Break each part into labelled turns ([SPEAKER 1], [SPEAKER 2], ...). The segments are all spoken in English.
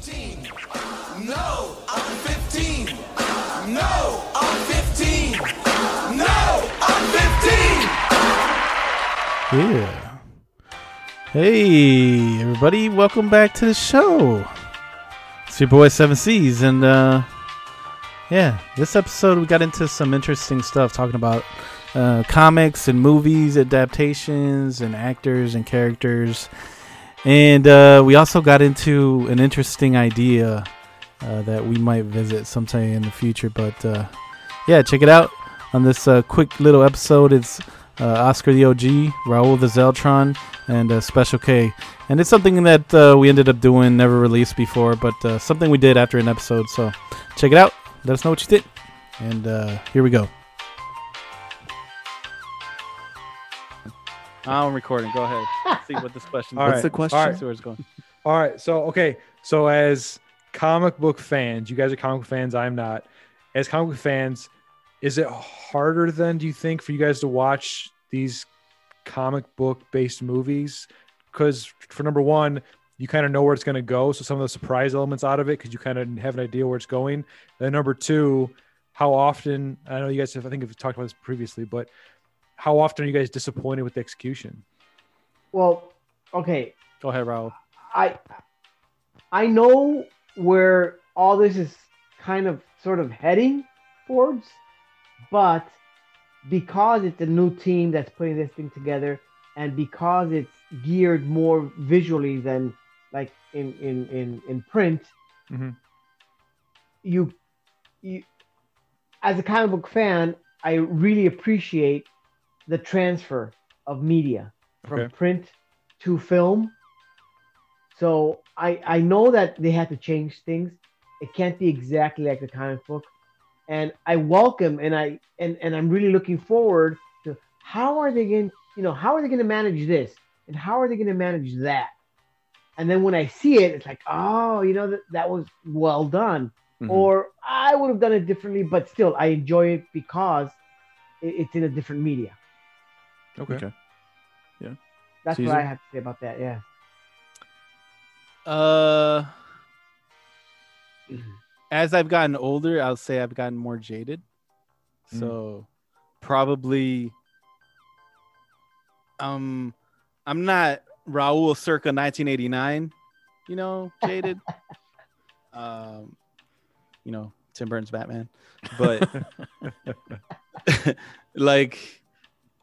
[SPEAKER 1] 15. No, I'm 15. No, I'm 15. No, I'm 15.
[SPEAKER 2] Yeah. Hey, everybody, welcome back to the show. It's your boy Seven C's, and uh, yeah, this episode we got into some interesting stuff talking about uh, comics and movies, adaptations, and actors and characters. And uh, we also got into an interesting idea uh, that we might visit sometime in the future. But uh, yeah, check it out on this uh, quick little episode. It's uh, Oscar the OG, Raul the Zeltron, and uh, Special K. And it's something that we ended up doing, never released before, but something we did after an episode. So check it out. Let us know what you think. And here we go. I'm recording. Go ahead. See what this question
[SPEAKER 3] All
[SPEAKER 2] is.
[SPEAKER 3] right.
[SPEAKER 4] What's the question?
[SPEAKER 3] All right.
[SPEAKER 2] See where it's going.
[SPEAKER 3] All right. So okay. So as comic book fans, you guys are comic book fans. I'm not. As comic book fans, is it harder then? Do you think for you guys to watch these comic book based movies? Because for number one, you kind of know where it's going to go. So some of the surprise elements out of it, because you kind of have an idea where it's going. Then number two, how often? I know you guys have. I think have talked about this previously, but how often are you guys disappointed with the execution?
[SPEAKER 5] Well, okay,
[SPEAKER 2] Go ahead, Raul.
[SPEAKER 5] I I know where all this is kind of sort of heading towards, but because it's a new team that's putting this thing together, and because it's geared more visually than like in in in, in print,
[SPEAKER 3] Mhm.
[SPEAKER 5] you you as a comic book fan, I really appreciate the transfer of media from
[SPEAKER 3] Okay.
[SPEAKER 5] print to film. So I I know that they had to change things. It can't be exactly like the comic book. And I welcome and I and, and I'm really looking forward to how are they going you know how are they going to manage this and how are they going to manage that. And then when I see it, it's like, oh, you know, that, that was well done.
[SPEAKER 4] Mhm.
[SPEAKER 5] Or I would have done it differently, but still I enjoy it because it's in a different media.
[SPEAKER 3] Okay.
[SPEAKER 4] Okay.
[SPEAKER 5] That's
[SPEAKER 4] Caesar?
[SPEAKER 5] what I have to say about that. Yeah.
[SPEAKER 2] Uh, as I've gotten older, I'll say I've gotten more jaded. So probably, um, I'm not Raul circa 1989, you know, jaded. um, you know, Tim Burton's Batman, but like,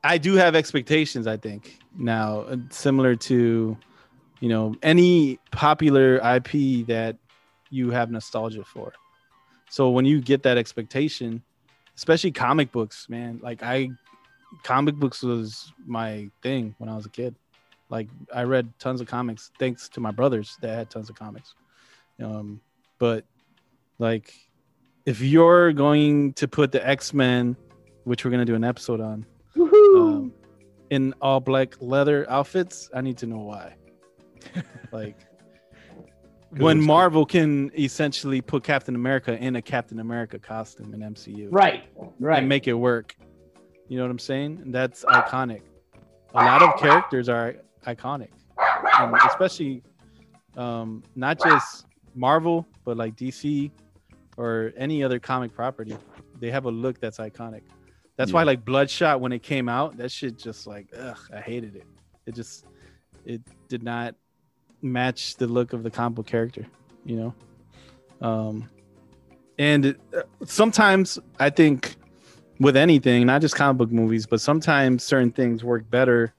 [SPEAKER 2] I do have expectations. I think now, uh, similar to you know any popular ip that you have nostalgia for so when you get that expectation especially comic books man like i comic books was my thing when i was a kid like i read tons of comics thanks to my brothers that had tons of comics um but like if you're going to put the x-men which we're going to do an episode on! Um, in all black leather outfits, I need to know why. like when
[SPEAKER 3] it's cool.
[SPEAKER 2] Marvel can essentially put Captain America in a Captain America costume in MCU
[SPEAKER 5] right. Right.
[SPEAKER 2] and make it work. You know what I'm saying? And that's iconic. A lot of characters are iconic, and especially um, not just Marvel, but like DC or any other comic property. They have a look that's iconic. That's why like Bloodshot when it came out, that shit just like ugh, I hated it. It just it did not match the look of the comic book character, you know. Um, and uh, sometimes I think with anything, not just comic book movies, but sometimes certain things work better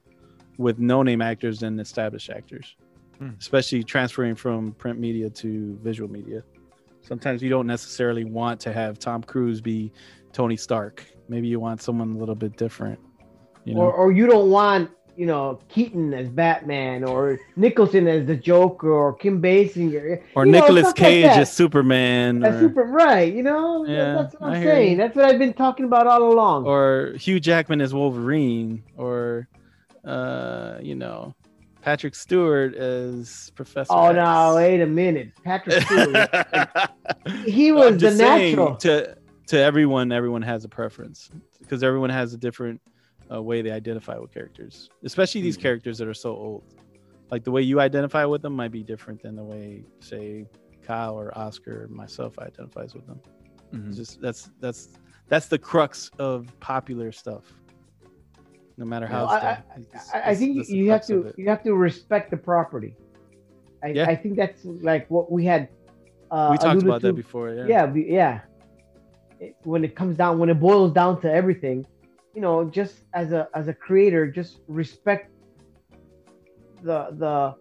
[SPEAKER 2] with no-name actors than established actors,
[SPEAKER 3] Hmm.
[SPEAKER 2] especially transferring from print media to visual media. Sometimes you don't necessarily want to have Tom Cruise be Tony Stark. Maybe you want someone a little bit different. You know,
[SPEAKER 5] or, or you don't want you know Keaton as Batman or Nicholson as the Joker or Kim Basinger
[SPEAKER 2] or
[SPEAKER 5] you know,
[SPEAKER 2] Nicolas
[SPEAKER 5] stuff like
[SPEAKER 2] Cage as Superman,
[SPEAKER 5] As
[SPEAKER 2] or,
[SPEAKER 5] super right. You know
[SPEAKER 2] Yeah,
[SPEAKER 5] that's what I'm saying. That's what I've been talking about all along.
[SPEAKER 2] or Hugh Jackman as Wolverine, or uh, you know, Patrick Stewart as Professor.
[SPEAKER 5] oh
[SPEAKER 2] X.
[SPEAKER 5] no, wait a minute, Patrick Stewart. he was the
[SPEAKER 2] saying,
[SPEAKER 5] natural.
[SPEAKER 2] to to everyone. Everyone has a preference because everyone has a different uh, way they identify with characters, especially these
[SPEAKER 4] Mhm.
[SPEAKER 2] characters that are so old. Like the way you identify with them might be different than the way, say, Kyle or Oscar or myself identifies with them.
[SPEAKER 4] Mhm.
[SPEAKER 2] Just that's that's that's the crux of popular stuff. No matter how
[SPEAKER 5] Well,
[SPEAKER 2] it's
[SPEAKER 5] I-
[SPEAKER 2] done. It's-
[SPEAKER 5] I, I
[SPEAKER 2] it's-
[SPEAKER 5] think
[SPEAKER 2] that's
[SPEAKER 5] you have to you have to respect the property. I,
[SPEAKER 2] Yeah.
[SPEAKER 5] I think that's like what we had. Uh,
[SPEAKER 2] we talked about
[SPEAKER 5] to.
[SPEAKER 2] that before. Yeah.
[SPEAKER 5] Yeah, be- yeah. It, when it comes down, when it boils down to everything, you know, just as a as a creator, just respect the the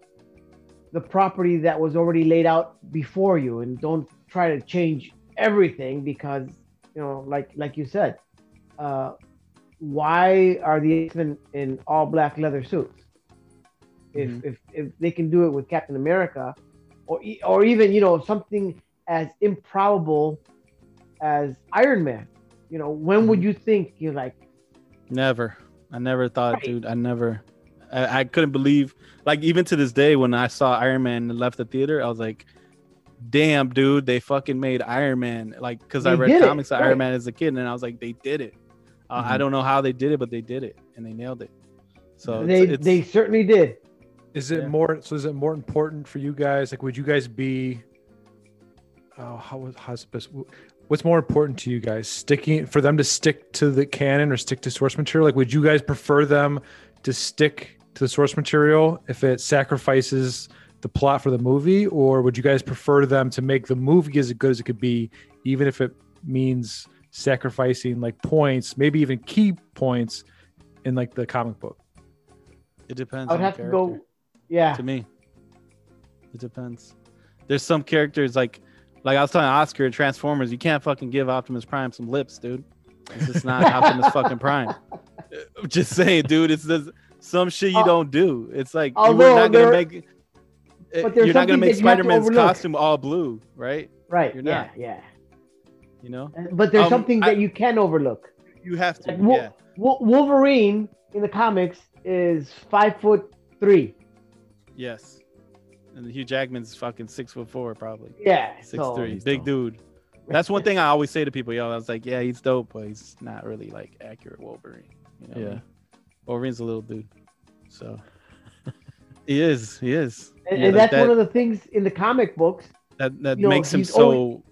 [SPEAKER 5] the property that was already laid out before you, and don't try to change everything because you know, like like you said, uh, why are the X-Men in all black leather suits? If,
[SPEAKER 2] Mhm.
[SPEAKER 5] if if they can do it with Captain America, or or even you know something as improbable as Iron Man, you know, when would you think you're like,
[SPEAKER 2] Never. I never thought,
[SPEAKER 5] Right.
[SPEAKER 2] dude. I never. I, I couldn't believe. Like even to this day, when I saw Iron Man and left the theater, I was like, "Damn, dude! They fucking made Iron Man." Like, because I read
[SPEAKER 5] did it,
[SPEAKER 2] comics of
[SPEAKER 5] right.
[SPEAKER 2] Iron Man as a kid, and I was like, "They did it." Uh, I
[SPEAKER 4] Mhm.
[SPEAKER 2] don't know how they did it, but they did it, and they nailed it. So
[SPEAKER 5] they
[SPEAKER 2] it's, it's,
[SPEAKER 5] they certainly did.
[SPEAKER 3] Is it
[SPEAKER 2] Yeah.
[SPEAKER 3] more? So is it more important for you guys? Like, would you guys be? Oh, how was hospice? What's more important to you guys? Sticking for them to stick to the canon or stick to source material? Like, would you guys prefer them to stick to the source material if it sacrifices the plot for the movie, or would you guys prefer them to make the movie as good as it could be, even if it means sacrificing like points, maybe even key points in like the comic book?
[SPEAKER 2] it depends.
[SPEAKER 5] I would have
[SPEAKER 2] the
[SPEAKER 5] to go. Yeah,
[SPEAKER 2] to me. It depends. There's some characters like like I was telling Oscar in Transformers, you can't fucking give Optimus Prime some lips, dude. It's just not Optimus fucking Prime. I'm just saying, dude, it's just some shit you
[SPEAKER 5] Uh,
[SPEAKER 2] don't do. It's like you
[SPEAKER 5] although
[SPEAKER 2] were not gonna
[SPEAKER 5] there-
[SPEAKER 2] make
[SPEAKER 5] but
[SPEAKER 2] uh, you're not gonna make
[SPEAKER 5] that you have to
[SPEAKER 2] Spider-Man's costume all blue, right?
[SPEAKER 5] right.
[SPEAKER 2] You're
[SPEAKER 5] yeah,
[SPEAKER 2] not.
[SPEAKER 5] yeah.
[SPEAKER 2] You know?
[SPEAKER 5] But there's
[SPEAKER 2] Um,
[SPEAKER 5] something
[SPEAKER 2] I-
[SPEAKER 5] that you can overlook.
[SPEAKER 2] You have to.
[SPEAKER 5] Like,
[SPEAKER 2] yeah.
[SPEAKER 5] Wo- Wolverine in the comics is five foot three.
[SPEAKER 2] Yes. And Hugh Jackman's fucking six foot four, probably.
[SPEAKER 5] Yeah,
[SPEAKER 2] Six
[SPEAKER 5] so,
[SPEAKER 2] three. Big
[SPEAKER 4] dope.
[SPEAKER 2] dude. That's one thing I always say to people, yo. I was like, yeah, he's dope, but he's not really like accurate Wolverine. You know what I
[SPEAKER 4] Yeah.
[SPEAKER 2] mean? Wolverine's a little dude. So he is. He is.
[SPEAKER 5] And,
[SPEAKER 2] Yeah,
[SPEAKER 5] and that's
[SPEAKER 2] that,
[SPEAKER 5] one of the things in the comic books.
[SPEAKER 2] that that
[SPEAKER 5] you know,
[SPEAKER 2] makes him so
[SPEAKER 5] always-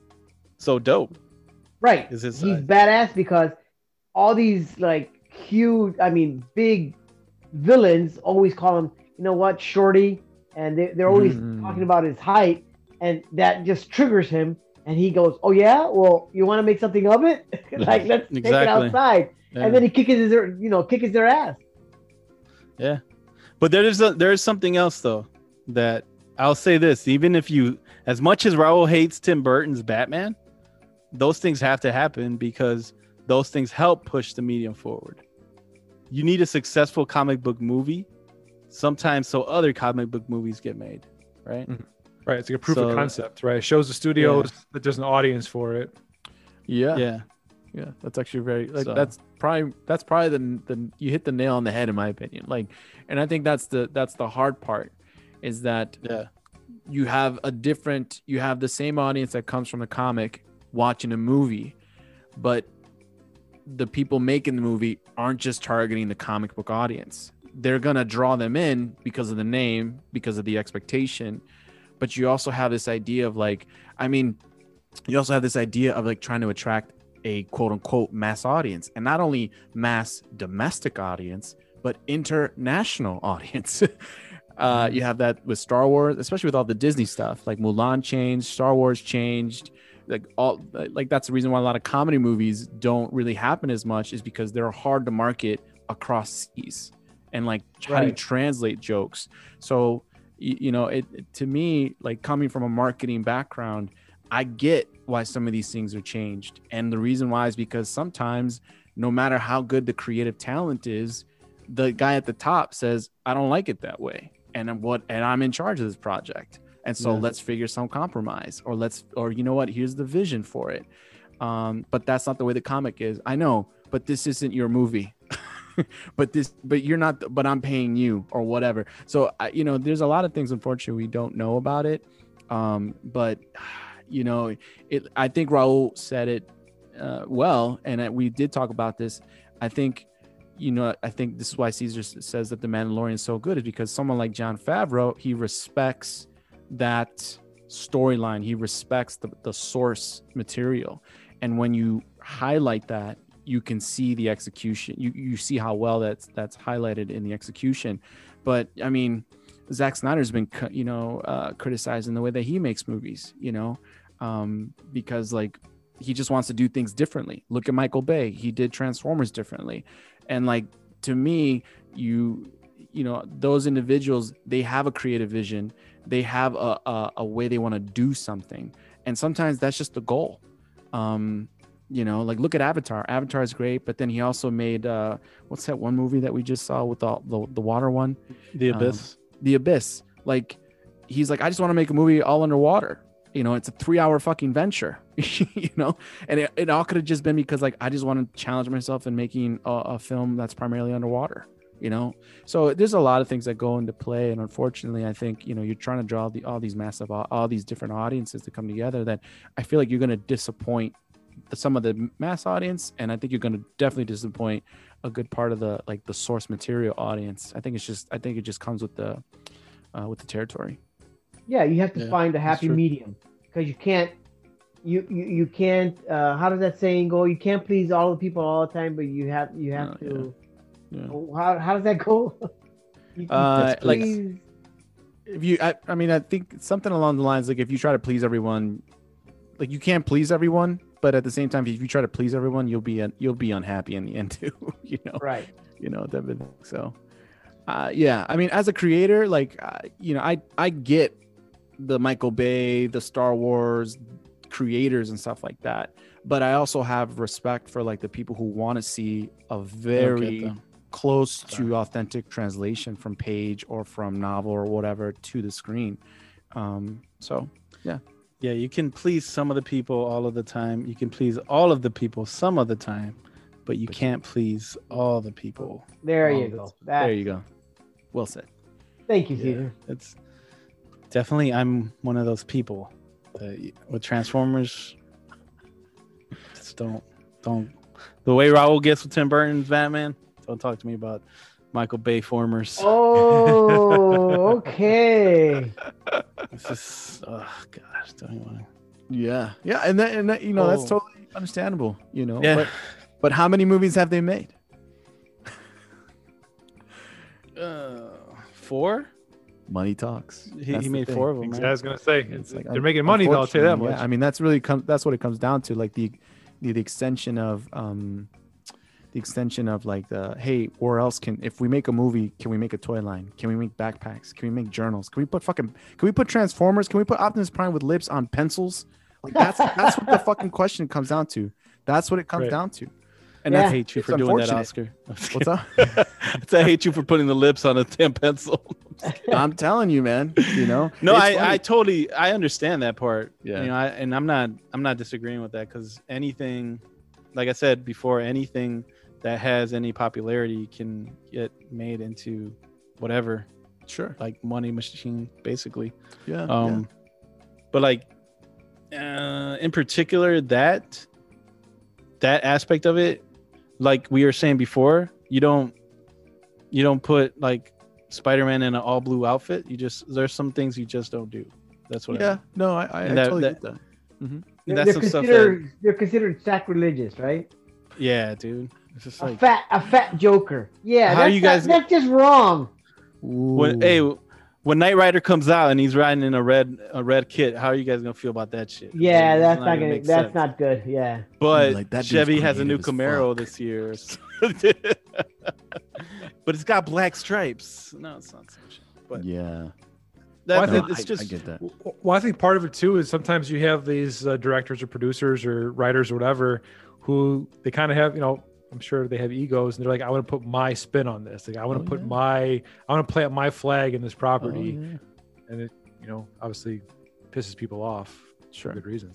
[SPEAKER 2] so dope.
[SPEAKER 5] Right.
[SPEAKER 2] Is his
[SPEAKER 5] He's
[SPEAKER 2] uh,
[SPEAKER 5] badass because all these like huge, I mean, big villains always call him, you know what, shorty, and they, they're always
[SPEAKER 4] Mhm.
[SPEAKER 5] talking about his height, and that just triggers him, and he goes, "Oh yeah, well, you want to make something of it? like let's take it outside."
[SPEAKER 2] Yeah.
[SPEAKER 5] And then he kicks his, you know, kicks their ass.
[SPEAKER 2] Yeah, but there is a, there is something else though that I'll say this: even if you, as much as Raul hates Tim Burton's Batman, those things have to happen because those things help push the medium forward. You need a successful comic book movie, sometimes so other comic book movies get made, right? Mm-hmm.
[SPEAKER 3] Right. It's like a proof
[SPEAKER 2] So-
[SPEAKER 3] of concept, right? It shows the studios that there's an audience for it.
[SPEAKER 4] Yeah, yeah,
[SPEAKER 2] Yeah,
[SPEAKER 4] That's actually very like
[SPEAKER 2] So-
[SPEAKER 4] that's probably that's probably the the you hit the nail on the head in my opinion. Like, and I think that's the that's the hard part is that
[SPEAKER 2] yeah,
[SPEAKER 4] you have a different you have the same audience that comes from the comic watching a movie but the people making the movie aren't just targeting the comic book audience they're going to draw them in because of the name because of the expectation. But you also have this idea of like i mean you also have this idea of like trying to attract a quote unquote mass audience and not only mass domestic audience but international audience. Uh, you have that with Star Wars, especially with all the Disney stuff, like Mulan changed, Star Wars changed, like all like that's the reason why a lot of comedy movies don't really happen as much is because they're hard to market across seas and like how do you translate jokes. So you, you know, it it- to me like coming from a marketing background, I get why some of these things are changed, and the reason why is because sometimes no matter how good the creative talent is, the guy at the top says, I don't like it that way. And I'm what and I'm in charge of this project. And so
[SPEAKER 2] Yeah.
[SPEAKER 4] let's figure some compromise or let's or you know what, here's the vision for it. Um, but that's not the way the comic is. I know, but this isn't your movie. but this but you're not but I'm paying you or whatever. So I, you know, there's a lot of things unfortunately we don't know about it. Um, but you know, it I think Raul said it uh, well, and we did talk about this. I think, you know, I think this is why Caesar says that the Mandalorian is so good is because someone like Jon Favreau he respects that storyline. He respects the, the source material. And when you highlight that, you can see the execution. You you see how well that's that's highlighted in the execution. But I mean, Zack Snyder's been you know uh, criticized in the way that he makes movies. You know, um, because like he just wants to do things differently. Look at Michael Bay; he did Transformers differently, and like to me, you you know those individuals they have a creative vision, they have a a, a way they want to do something, and sometimes that's just the goal. Um, you know, like look at Avatar. Avatar is great, but then he also made uh, what's that one movie that we just saw with the the, the water one,
[SPEAKER 2] The
[SPEAKER 4] Um,
[SPEAKER 2] Abyss.
[SPEAKER 4] The Abyss. Like he's like, I just want to make a movie all underwater. You know, it's a three hour fucking venture. you know, and it, it all could have just been because like I just want to challenge myself in making a, a film that's primarily underwater. You know, so there's a lot of things that go into play, and unfortunately, I think you know you're trying to draw the, all these massive, all, all these different audiences to come together. That I feel like you're going to disappoint the, some of the mass audience, and I think you're going to definitely disappoint a good part of the like the source material audience. I think it's just I think it just comes with the uh, with the territory.
[SPEAKER 5] Yeah, you have to
[SPEAKER 2] Yeah,
[SPEAKER 5] find a happy medium because you can't. You, you, you can't uh, how does that saying go you can't please all the people all the time but you have you have
[SPEAKER 4] Oh,
[SPEAKER 5] to
[SPEAKER 4] Yeah.
[SPEAKER 5] how, how does that go You- you
[SPEAKER 4] Uh, like- If you, I, I mean, I think something along the lines like if you try to please everyone, like you can't please everyone, but at the same time, if you try to please everyone, you'll be un- you'll be unhappy in the end too. you know,
[SPEAKER 5] right.
[SPEAKER 4] You know that so uh yeah i mean as a creator like uh, you know i i get the michael bay the star wars creators and stuff like that but i also have respect for like the people who want to see a very close to authentic translation from page or from novel or whatever to the screen. Um so
[SPEAKER 2] Yeah, you can please some of the people all of the time. You can please all of the people some of the time, but you can't please all the people.
[SPEAKER 5] there you go
[SPEAKER 2] time.
[SPEAKER 5] that,
[SPEAKER 4] there you go well said
[SPEAKER 5] thank you
[SPEAKER 2] Yeah.
[SPEAKER 5] Caesar
[SPEAKER 2] It's definitely I'm one of those people that with Transformers. Just don't don't the way Raul gets with Tim Burton's Batman. Don't talk to me about Michael Bay formers.
[SPEAKER 5] oh okay
[SPEAKER 2] this is oh gosh, don't even want
[SPEAKER 4] yeah yeah and that, and that you know that's
[SPEAKER 2] Oh.
[SPEAKER 4] totally understandable you know
[SPEAKER 2] Yeah.
[SPEAKER 4] but but how many movies have they made
[SPEAKER 2] uh, four.
[SPEAKER 4] money talks.
[SPEAKER 2] He, he made
[SPEAKER 4] thing.
[SPEAKER 2] four of them.
[SPEAKER 3] I was gonna say
[SPEAKER 4] It's like,
[SPEAKER 3] they're making money though. I'll tell you that much.
[SPEAKER 4] yeah, I mean, that's really come. That's what it comes down to. Like the, the, the extension of um, the extension of like the hey, where else can if we make a movie, can we make a toy line? Can we make backpacks? Can we make journals? Can we put fucking? Can we put Transformers? Can we put Optimus Prime with lips on pencils? Like that's that's what the fucking question comes down to. That's what it comes
[SPEAKER 3] Right.
[SPEAKER 4] down to.
[SPEAKER 2] And
[SPEAKER 5] Yeah.
[SPEAKER 2] I hate you
[SPEAKER 4] It's
[SPEAKER 2] for doing that. Oscar.
[SPEAKER 4] What's up?
[SPEAKER 2] I hate you for putting the lips on a damn pencil.
[SPEAKER 4] I'm telling you, man. You know.
[SPEAKER 2] No, I,
[SPEAKER 4] funny.
[SPEAKER 2] I totally I understand that part.
[SPEAKER 4] Yeah.
[SPEAKER 2] You know, I, and I'm not I'm not disagreeing with that because anything, like I said before, anything that has any popularity can get made into whatever
[SPEAKER 4] sure.
[SPEAKER 2] like money machine basically.
[SPEAKER 4] Yeah.
[SPEAKER 2] Um, but like uh, in particular that that aspect of it, like we were saying before, you don't you don't put like Spider-Man in an all blue outfit. You just there's some things you just don't do. That's what
[SPEAKER 4] yeah.
[SPEAKER 2] I mean.
[SPEAKER 4] No, I, I, I
[SPEAKER 2] that-
[SPEAKER 4] totally
[SPEAKER 2] that-
[SPEAKER 4] get that.
[SPEAKER 2] And
[SPEAKER 5] they're,
[SPEAKER 2] that's
[SPEAKER 5] they're
[SPEAKER 2] some stuff that
[SPEAKER 5] they're considered sacrilegious right
[SPEAKER 2] yeah, dude. It's just
[SPEAKER 5] a fat a fat joker yeah
[SPEAKER 2] How
[SPEAKER 5] that's,
[SPEAKER 2] you guys-
[SPEAKER 5] not- that's just wrong
[SPEAKER 2] when hey when Knight Rider comes out and he's riding in a red a red kit, how are you guys gonna feel about that shit?
[SPEAKER 5] yeah
[SPEAKER 2] It's
[SPEAKER 5] that's not gonna
[SPEAKER 2] make
[SPEAKER 5] that's
[SPEAKER 2] sense.
[SPEAKER 5] not good yeah
[SPEAKER 2] But
[SPEAKER 4] Like, that dude's
[SPEAKER 2] Chevy has a new Camaro
[SPEAKER 4] fuck.
[SPEAKER 2] this year. but it's got black stripes. No, it's not such. But
[SPEAKER 4] yeah.
[SPEAKER 2] that,
[SPEAKER 3] Well, I
[SPEAKER 2] that-
[SPEAKER 3] think-
[SPEAKER 2] it's
[SPEAKER 4] I,
[SPEAKER 2] just
[SPEAKER 4] I get that.
[SPEAKER 3] Well, I think part of it too is sometimes you have these uh, directors or producers or writers or whatever who they kind of have, you know, I'm sure they have egos and they're like, I want to put my spin on this. Like, I want to
[SPEAKER 4] Oh,
[SPEAKER 3] put
[SPEAKER 4] yeah.
[SPEAKER 3] my, I want to plant my flag in this
[SPEAKER 4] Oh,
[SPEAKER 3] property.
[SPEAKER 4] yeah.
[SPEAKER 3] And it, you know, obviously pisses people off for
[SPEAKER 4] Sure.
[SPEAKER 3] good reason.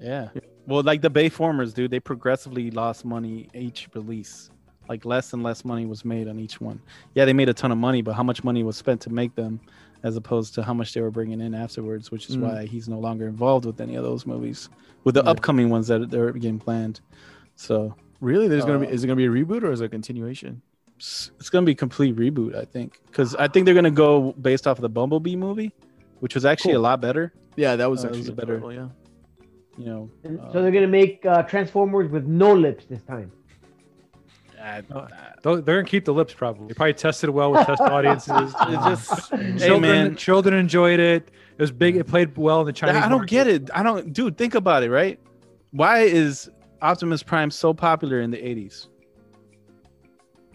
[SPEAKER 2] yeah. Well, like the Bay Formers, dude, they progressively lost money each release. Like less and less money was made on each one. Yeah, they made a ton of money, but how much money was spent to make them, as opposed to how much they were bringing in afterwards, which is
[SPEAKER 4] Mm.
[SPEAKER 2] why he's no longer involved with any of those movies, with the
[SPEAKER 4] Yeah.
[SPEAKER 2] upcoming ones that they're getting planned. So
[SPEAKER 4] Really? There's gonna be
[SPEAKER 2] Uh,
[SPEAKER 4] is it gonna be a reboot or is it a continuation?
[SPEAKER 2] it's it's gonna be a complete reboot, I think, because I think they're gonna go based off of the Bumblebee movie, which was actually
[SPEAKER 4] Cool.
[SPEAKER 2] a lot better.
[SPEAKER 4] Yeah, that was
[SPEAKER 2] Uh,
[SPEAKER 4] actually
[SPEAKER 2] was a
[SPEAKER 4] better.
[SPEAKER 2] better-
[SPEAKER 4] Yeah.
[SPEAKER 2] You know.
[SPEAKER 5] And
[SPEAKER 2] uh,
[SPEAKER 5] so they're gonna make uh, Transformers with no lips this time.
[SPEAKER 3] Uh, They're they're gonna keep the lips probably. They probably tested well with test audiences.
[SPEAKER 2] It's just, hey
[SPEAKER 3] children,
[SPEAKER 2] man,
[SPEAKER 3] children enjoyed it. It was big. It played well in the Chinese.
[SPEAKER 2] I don't
[SPEAKER 3] market.
[SPEAKER 2] get it. I don't, dude. Think about it, right? Why is Optimus Prime so popular in the '80s?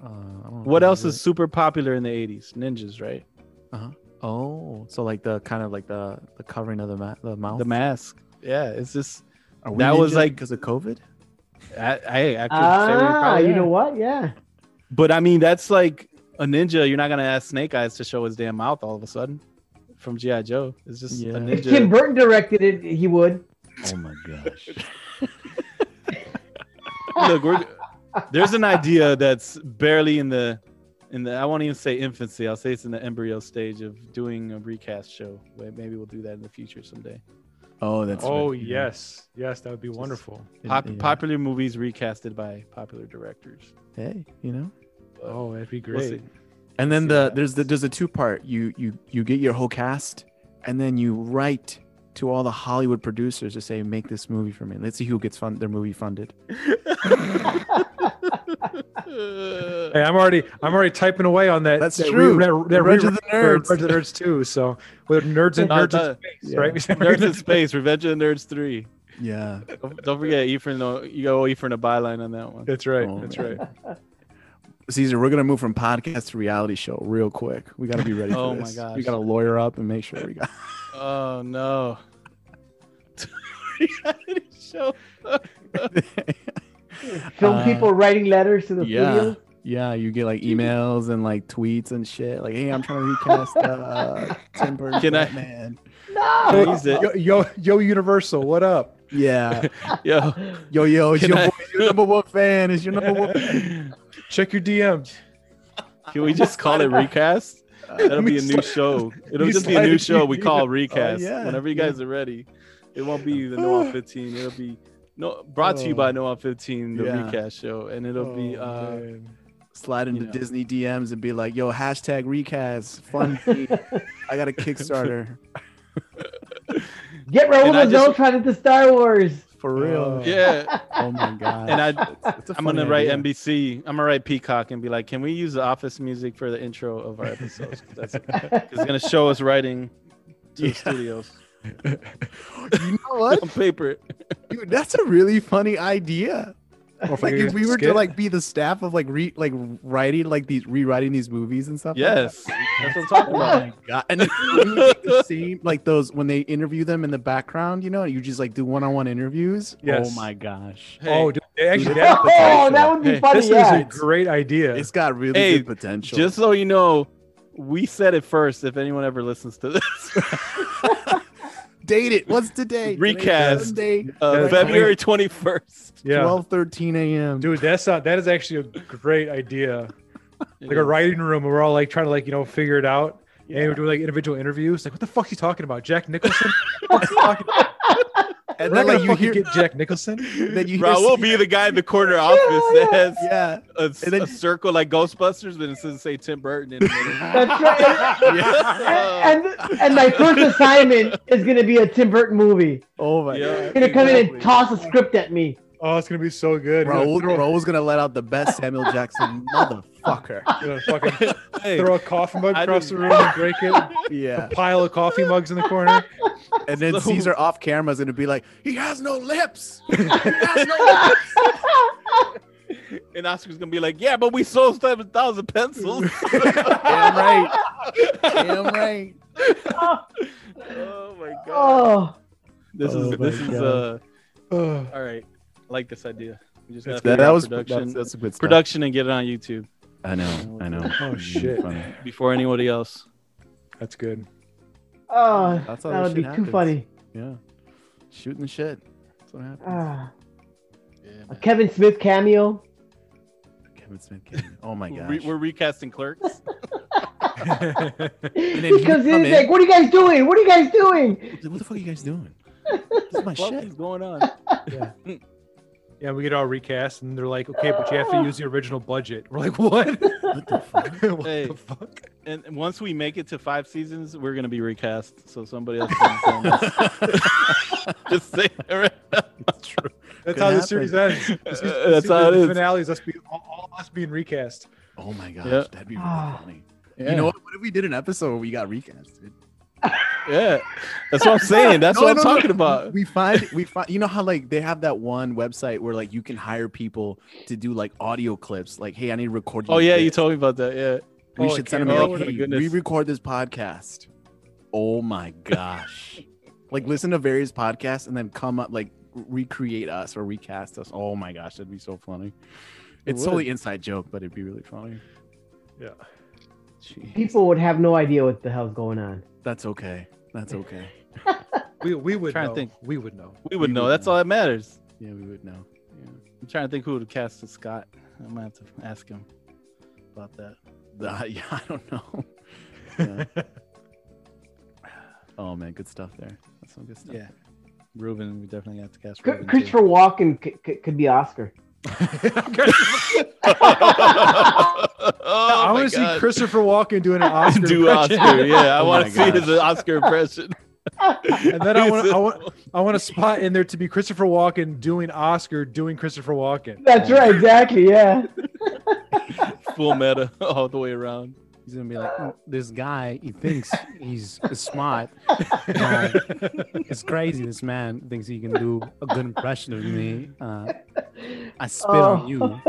[SPEAKER 4] Uh, I don't
[SPEAKER 2] What
[SPEAKER 4] if
[SPEAKER 2] else
[SPEAKER 4] I
[SPEAKER 2] is super popular in the '80s? Ninjas, right? Uh-huh.
[SPEAKER 4] Oh, so like the kind of like the the covering of the ma- the mouth.
[SPEAKER 2] The mask. Yeah, it's just.
[SPEAKER 4] Are we
[SPEAKER 2] that was like-
[SPEAKER 4] because of COVID.
[SPEAKER 2] I, I, I could
[SPEAKER 5] Ah,
[SPEAKER 2] probably
[SPEAKER 5] you know what? Yeah.
[SPEAKER 2] But I mean, that's like a ninja. You're not gonna ask Snake Eyes to show his damn mouth all of a sudden from GI Joe. It's just
[SPEAKER 4] Yeah.
[SPEAKER 2] a
[SPEAKER 5] If Tim. Burton directed it, he would.
[SPEAKER 2] Oh my gosh. Look, we're there's an idea that's barely in the in the I won't even say infancy. I'll say it's in the embryo stage of doing a recast show. Maybe we'll do that in the future someday.
[SPEAKER 4] Oh, that's.
[SPEAKER 3] Oh
[SPEAKER 4] right,
[SPEAKER 3] yes, yes, that would be wonderful.
[SPEAKER 2] Pop,
[SPEAKER 4] Yeah.
[SPEAKER 2] Popular movies recasted by popular directors.
[SPEAKER 4] Hey, you know.
[SPEAKER 2] But
[SPEAKER 3] Oh, that'd be
[SPEAKER 2] we'll
[SPEAKER 3] great.
[SPEAKER 4] And then the there's the there's a two part. You you you get your whole cast, and then you write to all the Hollywood producers to say, make this movie for me. Let's see who gets fund their movie funded.
[SPEAKER 3] Hey, I'm already I'm already typing away on that.
[SPEAKER 4] That's
[SPEAKER 3] that
[SPEAKER 4] true.
[SPEAKER 3] that, that
[SPEAKER 4] Revenge of the Nerds.
[SPEAKER 3] Revenge of the Nerds too. So with nerds and nerds in space,
[SPEAKER 4] yeah.
[SPEAKER 3] right?
[SPEAKER 2] Nerds in Space, Revenge of the Nerds 3.
[SPEAKER 4] Yeah.
[SPEAKER 2] Don't, don't forget, Ephraim, you got Ephraim a byline on that one.
[SPEAKER 3] That's right.
[SPEAKER 4] Oh,
[SPEAKER 3] That's
[SPEAKER 4] man.
[SPEAKER 3] right.
[SPEAKER 4] Caesar, we're gonna move from podcast to reality show real quick. We gotta be ready for
[SPEAKER 2] Oh my
[SPEAKER 4] this.
[SPEAKER 2] gosh.
[SPEAKER 4] We gotta lawyer up and make sure we got.
[SPEAKER 2] Oh, no. Reality show.
[SPEAKER 5] Film
[SPEAKER 4] Uh,
[SPEAKER 5] people writing letters to the
[SPEAKER 4] yeah.
[SPEAKER 5] studios.
[SPEAKER 4] Yeah, you get like emails and like tweets and shit. Like, hey, I'm trying to recast uh, Tim Burton's
[SPEAKER 2] Can I-
[SPEAKER 4] Batman.
[SPEAKER 5] No.
[SPEAKER 2] Use it.
[SPEAKER 3] Yo, yo, yo, Universal, what up?
[SPEAKER 4] Yeah.
[SPEAKER 2] Yo,
[SPEAKER 4] Yo, yo, it's
[SPEAKER 2] Can
[SPEAKER 4] your
[SPEAKER 2] I-
[SPEAKER 4] boy, your number one fan. It's your number one fan.
[SPEAKER 3] Check your DMs.
[SPEAKER 2] can we just call it recast? That'll be a new show. It'll just be a new show we call
[SPEAKER 3] DM.
[SPEAKER 2] recast.
[SPEAKER 4] yeah,
[SPEAKER 2] Whenever you guys are ready, it won't be the Noah 15. It'll be no brought to you by Noah 15, the
[SPEAKER 4] Yeah.
[SPEAKER 2] recast show, and it'll be
[SPEAKER 3] Oh,
[SPEAKER 2] uh,
[SPEAKER 3] man.
[SPEAKER 4] Slide into
[SPEAKER 2] You know.
[SPEAKER 4] Disney DMs and be like, yo, hashtag recast. Fun. I got a Kickstarter.
[SPEAKER 5] Get Raul
[SPEAKER 2] And I just-
[SPEAKER 5] Beltran into Star Wars.
[SPEAKER 4] For real.
[SPEAKER 3] Oh.
[SPEAKER 2] yeah.
[SPEAKER 4] Oh my god.
[SPEAKER 2] And I,
[SPEAKER 4] It's a
[SPEAKER 2] I'm gonna write
[SPEAKER 4] idea.
[SPEAKER 2] NBC. I'm gonna write Peacock and be like, can we use the office music for the intro of our episodes? 'Cause That's it's gonna show us writing to
[SPEAKER 4] Yeah.
[SPEAKER 2] the studios
[SPEAKER 4] You know what?
[SPEAKER 2] on paper.
[SPEAKER 4] Dude, that's a really funny idea.
[SPEAKER 3] Or if
[SPEAKER 4] Like
[SPEAKER 3] we
[SPEAKER 4] if we were to like be the staff of like re like writing like these rewriting these movies and stuff. like
[SPEAKER 2] Yes, that's what I'm talking
[SPEAKER 4] Oh
[SPEAKER 2] about.
[SPEAKER 4] my god! And then you make the same like those when they interview them in the background, you know, you just like do one-on-one interviews.
[SPEAKER 3] Yes.
[SPEAKER 4] Oh my gosh!
[SPEAKER 2] Hey,
[SPEAKER 3] oh, dude, actually,
[SPEAKER 4] Yeah.
[SPEAKER 3] that,
[SPEAKER 5] Oh, that would be
[SPEAKER 2] Hey,
[SPEAKER 5] funny.
[SPEAKER 3] this
[SPEAKER 5] yeah.
[SPEAKER 3] is a great idea.
[SPEAKER 4] It's got really
[SPEAKER 2] Hey,
[SPEAKER 4] good potential.
[SPEAKER 2] just so you know, we said it first. If anyone ever listens to this,
[SPEAKER 4] date it. What's today?
[SPEAKER 2] Recast.
[SPEAKER 4] Sunday,
[SPEAKER 2] uh, February 21st.
[SPEAKER 3] yeah,
[SPEAKER 4] 12 13 a.m.
[SPEAKER 3] dude, that's not, that is actually a great idea. Like a writing room, where we're all like trying to like you know figure it out. And we're doing like individual interviews. Like, what the fuck fuck's he talking about? Jack Nicholson? What's he talking about?
[SPEAKER 4] And
[SPEAKER 3] We're
[SPEAKER 4] then like you hear,
[SPEAKER 3] get Jack Nicholson.
[SPEAKER 4] then you hear
[SPEAKER 2] Raul be the guy in the corner office that has
[SPEAKER 4] yeah.
[SPEAKER 2] a,
[SPEAKER 4] And then-
[SPEAKER 2] a circle like Ghostbusters, but it doesn't say Tim Burton in it.
[SPEAKER 5] That's right.
[SPEAKER 2] Yeah.
[SPEAKER 5] And, and and my first assignment is gonna be a Tim Burton movie.
[SPEAKER 4] Oh my
[SPEAKER 2] Yeah.
[SPEAKER 5] He's gonna come in and toss a script at me.
[SPEAKER 3] Oh, it's gonna be so good.
[SPEAKER 4] Bro, Raul,
[SPEAKER 3] Throw,
[SPEAKER 4] Raul's gonna let out the best Samuel Jackson motherfucker.
[SPEAKER 3] gonna fucking
[SPEAKER 2] Hey,
[SPEAKER 3] throw a coffee mug
[SPEAKER 2] I
[SPEAKER 3] across
[SPEAKER 2] didn't-
[SPEAKER 3] the room and break it.
[SPEAKER 4] Yeah.
[SPEAKER 3] A pile of coffee mugs in the corner.
[SPEAKER 4] And then
[SPEAKER 2] So-
[SPEAKER 4] Caesar off camera is gonna be like, he has no lips. He has no lips.
[SPEAKER 2] and Oscar's gonna be like, "Yeah, but we sold seven thousand pencils."
[SPEAKER 4] Damn right. Damn right.
[SPEAKER 2] oh my god,
[SPEAKER 5] Oh,
[SPEAKER 2] this
[SPEAKER 4] Oh
[SPEAKER 2] is
[SPEAKER 4] my
[SPEAKER 2] this is
[SPEAKER 4] God.
[SPEAKER 2] uh
[SPEAKER 3] Oh,
[SPEAKER 2] all right. I like this idea. We just gotta
[SPEAKER 4] That, that was
[SPEAKER 2] production,
[SPEAKER 4] That's, that's a good stuff.
[SPEAKER 2] production, and get it on YouTube
[SPEAKER 4] I know. I know.
[SPEAKER 3] Oh, shit.
[SPEAKER 4] funny.
[SPEAKER 2] before anybody else.
[SPEAKER 3] that's good.
[SPEAKER 5] oh,
[SPEAKER 4] That's
[SPEAKER 5] that
[SPEAKER 4] this
[SPEAKER 5] would be
[SPEAKER 4] shit
[SPEAKER 5] too funny.
[SPEAKER 4] Yeah. Shooting the shit. That's what happens.
[SPEAKER 5] Ah,
[SPEAKER 2] Yeah,
[SPEAKER 5] a Kevin Smith cameo.
[SPEAKER 4] Kevin Smith. cameo. Oh my
[SPEAKER 2] We're,
[SPEAKER 4] gosh.
[SPEAKER 2] re- we're recasting Clerks.
[SPEAKER 4] then
[SPEAKER 5] He
[SPEAKER 4] he
[SPEAKER 5] comes
[SPEAKER 4] come
[SPEAKER 5] he's
[SPEAKER 4] in-
[SPEAKER 5] like, "What are you guys doing? What are you guys doing?"
[SPEAKER 4] what the fuck are you guys doing? This is my
[SPEAKER 2] what
[SPEAKER 4] shit.
[SPEAKER 2] What's going on?
[SPEAKER 3] yeah, Yeah, we get all recast, and they're like, okay, but you have to use the original budget. We're like, what?
[SPEAKER 4] What the fuck?
[SPEAKER 3] what
[SPEAKER 2] Hey.
[SPEAKER 3] the fuck?
[SPEAKER 2] And and once we make it to five seasons, we're gonna be recast. So somebody else can film us. Just say it right now.
[SPEAKER 3] That's
[SPEAKER 4] Could
[SPEAKER 3] how the series ends. The season-
[SPEAKER 2] Uh, that's
[SPEAKER 3] the
[SPEAKER 2] how it
[SPEAKER 3] season
[SPEAKER 2] is.
[SPEAKER 3] Finale is us being all, all of us being recast.
[SPEAKER 4] Oh my gosh,
[SPEAKER 2] Yeah.
[SPEAKER 4] that'd be really
[SPEAKER 5] Ah.
[SPEAKER 4] funny.
[SPEAKER 2] Yeah.
[SPEAKER 4] You know what? What if we did an episode where we got recast? dude?
[SPEAKER 2] Yeah, that's what I'm saying. That's
[SPEAKER 4] No,
[SPEAKER 2] what I'm
[SPEAKER 4] no, no.
[SPEAKER 2] talking about.
[SPEAKER 4] We find we find you know how like they have that one website where like you can hire people to do like audio clips. Like, hey, I need to record.
[SPEAKER 2] Oh yeah, you told me about that. Yeah.
[SPEAKER 4] We
[SPEAKER 3] Oh,
[SPEAKER 4] should send them
[SPEAKER 3] out
[SPEAKER 4] like,
[SPEAKER 3] oh,
[SPEAKER 4] hey,
[SPEAKER 2] goodness.
[SPEAKER 4] we record this podcast. Oh my gosh! like listen to various podcasts and then come up like recreate us or recast us. Oh my gosh, that'd be so funny. It's
[SPEAKER 2] would.
[SPEAKER 4] totally inside joke, but it'd be really funny.
[SPEAKER 3] Yeah.
[SPEAKER 2] Jeez.
[SPEAKER 5] People would have no idea what the hell's going on.
[SPEAKER 4] That's okay. That's okay.
[SPEAKER 3] We, we would
[SPEAKER 2] Trying to think.
[SPEAKER 3] We would know.
[SPEAKER 2] We would
[SPEAKER 4] We
[SPEAKER 2] know.
[SPEAKER 4] would
[SPEAKER 2] That's
[SPEAKER 4] know.
[SPEAKER 2] all that matters.
[SPEAKER 4] Yeah, we would know. Yeah.
[SPEAKER 2] I'm trying to think who would cast as Scott. I might have to ask him about that.
[SPEAKER 4] The- yeah, I don't know. Yeah. oh man, good stuff there. That's some good stuff.
[SPEAKER 2] Yeah. Ruben, we definitely have to cast
[SPEAKER 5] Chr-
[SPEAKER 2] Ruben. too.
[SPEAKER 5] Christopher Walken c- c- could be Oscar.
[SPEAKER 3] I want to see Christopher Walken doing an Oscar.
[SPEAKER 2] do
[SPEAKER 3] impression.
[SPEAKER 2] Oscar. Yeah, I
[SPEAKER 4] Oh
[SPEAKER 2] want to see his Oscar impression.
[SPEAKER 3] And then I want I want I want a spot in there to be Christopher Walken doing Oscar doing Christopher Walken.
[SPEAKER 5] That's right, exactly. Yeah.
[SPEAKER 2] full meta all the way around.
[SPEAKER 6] He's gonna be like, "Mm, this guy. He thinks he's smart. Uh, it's crazy. This man thinks he can do a good impression of me. Uh, I spit
[SPEAKER 5] Oh.
[SPEAKER 6] on you.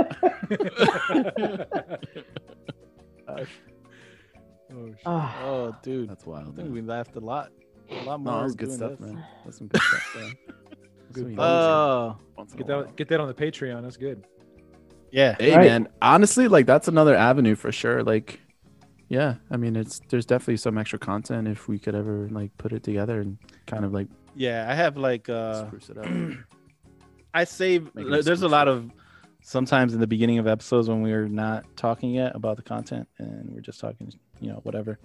[SPEAKER 5] Ah,
[SPEAKER 2] Oh, dude.
[SPEAKER 4] That's wild.
[SPEAKER 2] I
[SPEAKER 4] wild.
[SPEAKER 2] think
[SPEAKER 4] man.
[SPEAKER 2] we laughed a lot. A lot
[SPEAKER 4] No,
[SPEAKER 2] more.
[SPEAKER 4] that was good stuff,
[SPEAKER 2] this.
[SPEAKER 4] man. That's some good stuff. Yeah. That's what you love
[SPEAKER 2] Oh,
[SPEAKER 4] once
[SPEAKER 3] Get that get that on the Patreon. That's good.
[SPEAKER 2] yeah.
[SPEAKER 4] Hey
[SPEAKER 5] Right.
[SPEAKER 4] man, honestly, like that's another avenue for sure. Like, yeah, I mean, it's there's definitely some extra content if we could ever like put it together and kind of like
[SPEAKER 2] Yeah, I have like uh
[SPEAKER 4] spruce it up.
[SPEAKER 2] I save
[SPEAKER 4] Make
[SPEAKER 2] there's a lot of sometimes in the beginning of episodes when we're not talking yet about the content and we're just talking, you know, whatever.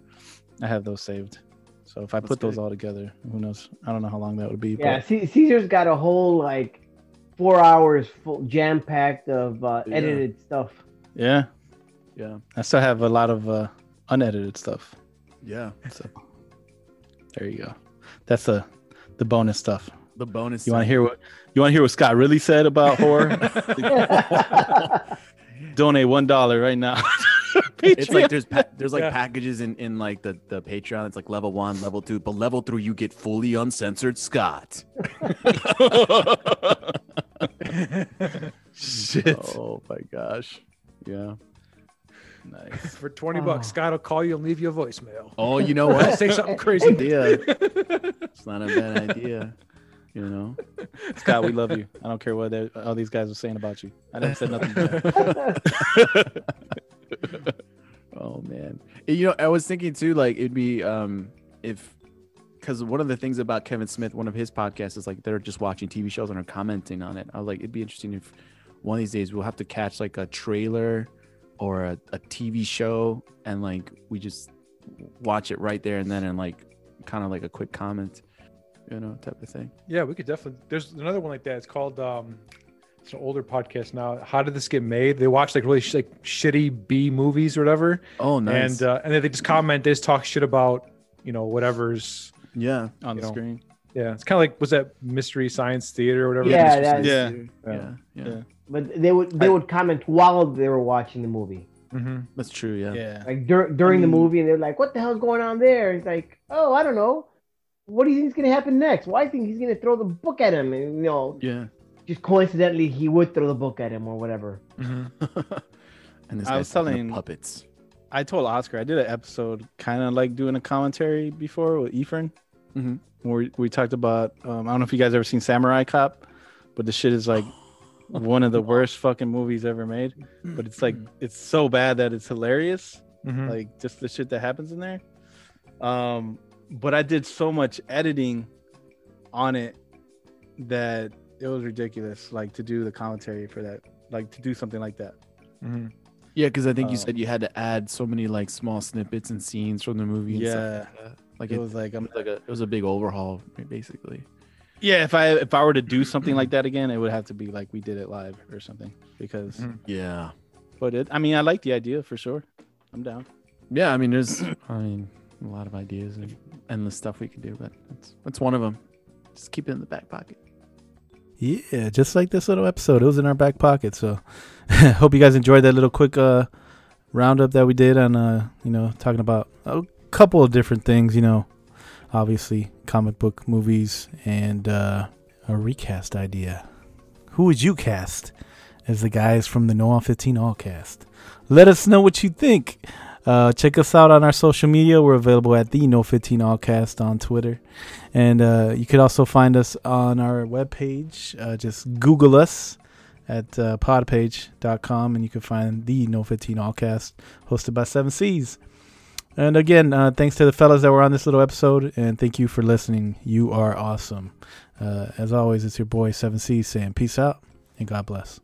[SPEAKER 2] I have those saved. So if I
[SPEAKER 4] That's
[SPEAKER 2] put those all together, who knows? I don't know how long that would be.
[SPEAKER 5] yeah,
[SPEAKER 2] But
[SPEAKER 5] C- Caesar's got a whole like four hours full jam packed of uh,
[SPEAKER 4] Yeah.
[SPEAKER 5] edited stuff.
[SPEAKER 2] yeah,
[SPEAKER 4] yeah,
[SPEAKER 2] I still have a lot of uh, unedited stuff.
[SPEAKER 4] yeah.
[SPEAKER 2] So there you go. That's the the bonus stuff.
[SPEAKER 4] The bonus.
[SPEAKER 2] You want to hear what you want to hear what Scott really said about horror? Donate one dollar right now.
[SPEAKER 4] It's like there's pa- there's like
[SPEAKER 3] Yeah.
[SPEAKER 4] packages in in like the the Patreon. It's like level one, level two, but level three you get fully uncensored Scott.
[SPEAKER 2] Shit.
[SPEAKER 4] Oh my gosh. Yeah.
[SPEAKER 2] Nice.
[SPEAKER 3] For
[SPEAKER 5] 20
[SPEAKER 3] bucks, oh. Scott will call you and leave you a voicemail.
[SPEAKER 4] Oh, you know what?
[SPEAKER 3] Say something crazy.
[SPEAKER 4] idea. It's not a bad idea. You know.
[SPEAKER 2] Scott, we love you. I don't care what all these guys are saying about you. I never said nothing.
[SPEAKER 4] Oh man. You know, I was thinking too, like it'd be um if because one of the things about Kevin Smith, one of his podcasts is like they're just watching TV shows and are commenting on it. I was like, it'd be interesting if one of these days we'll have to catch like a trailer or a, a TV show and like we just watch it right there and then and like kind of like a quick comment, you know, type of thing.
[SPEAKER 3] Yeah, we could definitely. There's another one like that. It's called. um It's an older podcast now. How did this get made? They watch like really sh- like shitty B movies or whatever,
[SPEAKER 4] Oh, nice.
[SPEAKER 3] and uh, and then they just comment. They just talk shit about you know whatever's.
[SPEAKER 4] yeah.
[SPEAKER 2] on the
[SPEAKER 3] know.
[SPEAKER 2] screen.
[SPEAKER 3] Yeah, it's kind of like was that Mystery Science Theater or whatever.
[SPEAKER 5] Yeah,
[SPEAKER 3] Mystery
[SPEAKER 2] Yeah.
[SPEAKER 4] Yeah. Yeah.
[SPEAKER 2] Yeah.
[SPEAKER 5] but they would they
[SPEAKER 3] I-
[SPEAKER 5] would comment while they were watching the movie,
[SPEAKER 3] Mhm.
[SPEAKER 4] That's true. Yeah.
[SPEAKER 2] Yeah.
[SPEAKER 5] like dur- during the movie, and they're like, "What the hell's going on there?" It's like, "Oh, I don't know. What do you think is gonna happen next? Why well, I think he's gonna throw the book at him, and you know,
[SPEAKER 4] Yeah.
[SPEAKER 5] just coincidentally, he would throw the book at him or whatever."
[SPEAKER 3] Mhm.
[SPEAKER 4] and this
[SPEAKER 2] I
[SPEAKER 4] guy's
[SPEAKER 2] was telling-
[SPEAKER 4] puppets.
[SPEAKER 2] I told Oscar I did an episode kind of like doing a commentary before with Ephraim.
[SPEAKER 4] Mhm.
[SPEAKER 2] Where we, we talked about um, I don't know if you guys ever seen Samurai Cop, but the shit is like one of the worst fucking movies ever made. But it's like it's so bad that it's hilarious.
[SPEAKER 3] Mhm.
[SPEAKER 2] like just the shit that happens in there. Um, but I did so much editing on it that it was ridiculous. Like to do the commentary for that, like to do something like that.
[SPEAKER 3] Mhm.
[SPEAKER 4] Yeah, because I think you
[SPEAKER 2] Um,
[SPEAKER 4] said you had to add so many like small snippets and scenes from the movie. And stuff
[SPEAKER 2] Yeah,
[SPEAKER 4] like, like
[SPEAKER 2] it
[SPEAKER 4] it,
[SPEAKER 2] was like I'm
[SPEAKER 4] was like a it was a big overhaul basically.
[SPEAKER 2] Yeah, if I if I were to do something like that again, it would have to be like we did it live or something. Because,
[SPEAKER 3] Mhm.
[SPEAKER 4] Yeah.
[SPEAKER 2] but it, I mean, I like the idea for sure. I'm down.
[SPEAKER 4] Yeah. I mean, there's, I mean, a lot of ideas endless stuff we could do, but that's that's one of them. Just keep it in the back pocket.
[SPEAKER 2] Yeah, just like this little episode, it was in our back pocket. So, hope you guys enjoyed that little quick uh, roundup that we did on, uh, you know, talking about a couple of different things. You know, obviously comic book movies and uh, a recast idea. Who would you cast as the guys from the No on 15 All cast? Let us know what you think. Uh, check us out on our social media. We're available at the No 15 Allcast on Twitter. And uh, you could also find us on our webpage. Uh, just Google us at uh, podpage.com and you can find the No 15 Allcast hosted by Seven Seas. And again, uh, thanks to the fellas that were on this little episode. And thank you for listening. You are awesome. Uh, as always, it's your boy Seven Seas saying peace out and God bless.